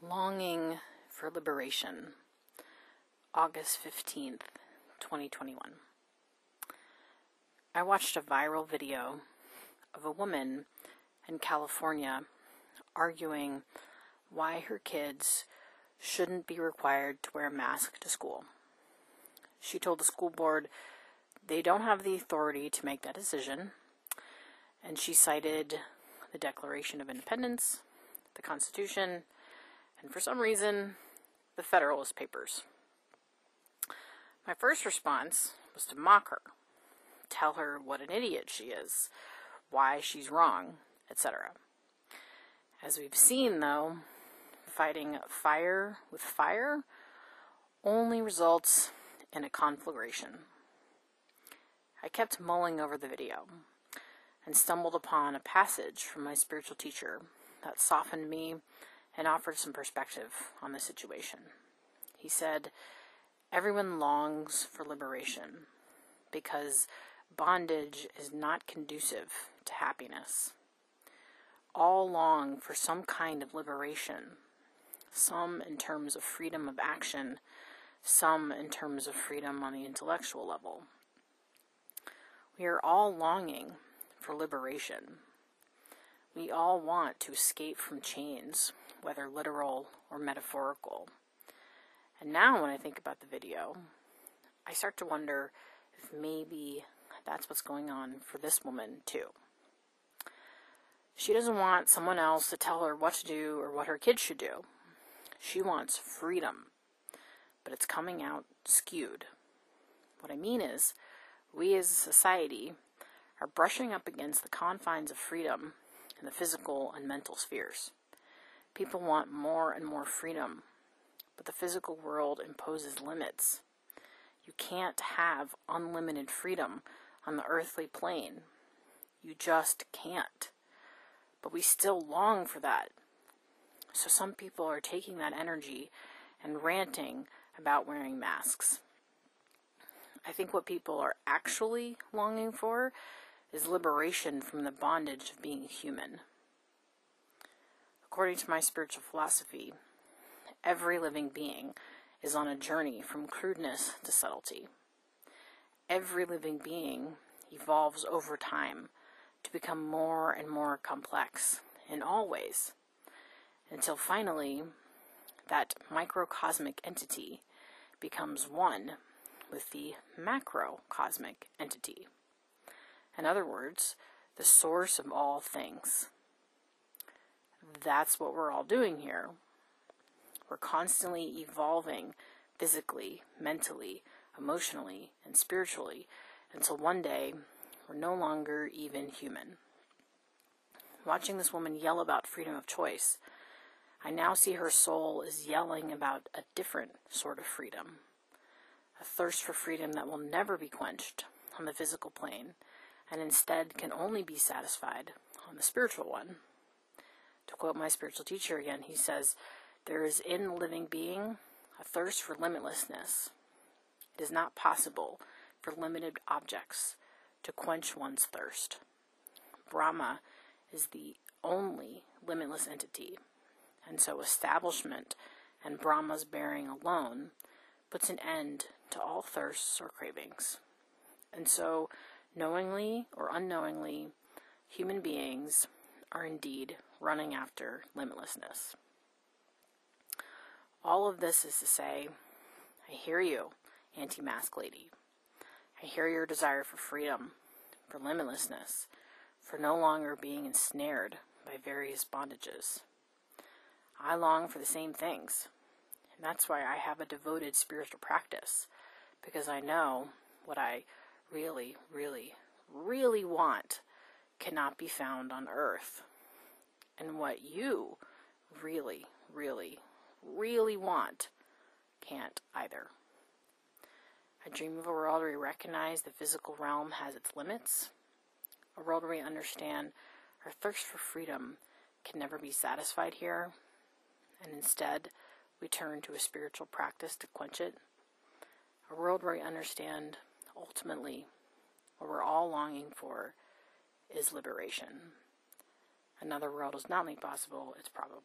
Longing for Liberation, August 15th, 2021. I watched a viral video of a woman in California arguing why her kids shouldn't be required to wear a mask to school. She told the school board they don't have the authority to make that decision, and she cited the Declaration of Independence, the Constitution, and for some reason, the Federalist Papers. My first response was to mock her, tell her what an idiot she is, why she's wrong, etc. As we've seen, though, fighting fire with fire only results in a conflagration. I kept mulling over the video and stumbled upon a passage from my spiritual teacher that softened me and offered some perspective on the situation. He said, Everyone longs for liberation because bondage is not conducive to happiness. All long for some kind of liberation, some in terms of freedom of action, some in terms of freedom on the intellectual level. We are all longing for liberation. We all want to escape from chains, whether literal or metaphorical. And now, when I think about the video, I start to wonder if maybe that's what's going on for this woman, too. She doesn't want someone else to tell her what to do or what her kids should do. She wants freedom, but it's coming out skewed. What I mean is, we as a society are brushing up against the confines of freedom in the physical and mental spheres. People want more and more freedom, but the physical world imposes limits. You can't have unlimited freedom on the earthly plane. You just can't. But we still long for that. So some people are taking that energy and ranting about wearing masks. I think what people are actually longing for is liberation from the bondage of being human. According to my spiritual philosophy, every living being is on a journey from crudeness to subtlety. Every living being evolves over time to become more and more complex in all ways, until finally that microcosmic entity becomes one with the macrocosmic entity. In other words, the source of all things. That's what we're all doing here. We're constantly evolving physically, mentally, emotionally, and spiritually until one day we're no longer even human. Watching this woman yell about freedom of choice, I now see her soul is yelling about a different sort of freedom. A thirst for freedom that will never be quenched on the physical plane and instead can only be satisfied on the spiritual one. To quote my spiritual teacher again, he says, There is in the living being a thirst for limitlessness. It is not possible for limited objects to quench one's thirst. Brahma is the only limitless entity, and so establishment and Brahma's bearing alone puts an end to all thirsts or cravings. And so knowingly or unknowingly, human beings are indeed running after limitlessness. All of this is to say, I hear you, anti mask lady. I hear your desire for freedom, for limitlessness, for no longer being ensnared by various bondages. I long for the same things, and that's why I have a devoted spiritual practice, because I know what I really, really, really want cannot be found on earth. And what you really, really, really want can't either. I dream of a world where we recognize the physical realm has its limits, a world where we understand our thirst for freedom can never be satisfied here, and instead we turn to a spiritual practice to quench it, a world where we understand ultimately, what we're all longing for is liberation. Another world is not only possible, it's probable.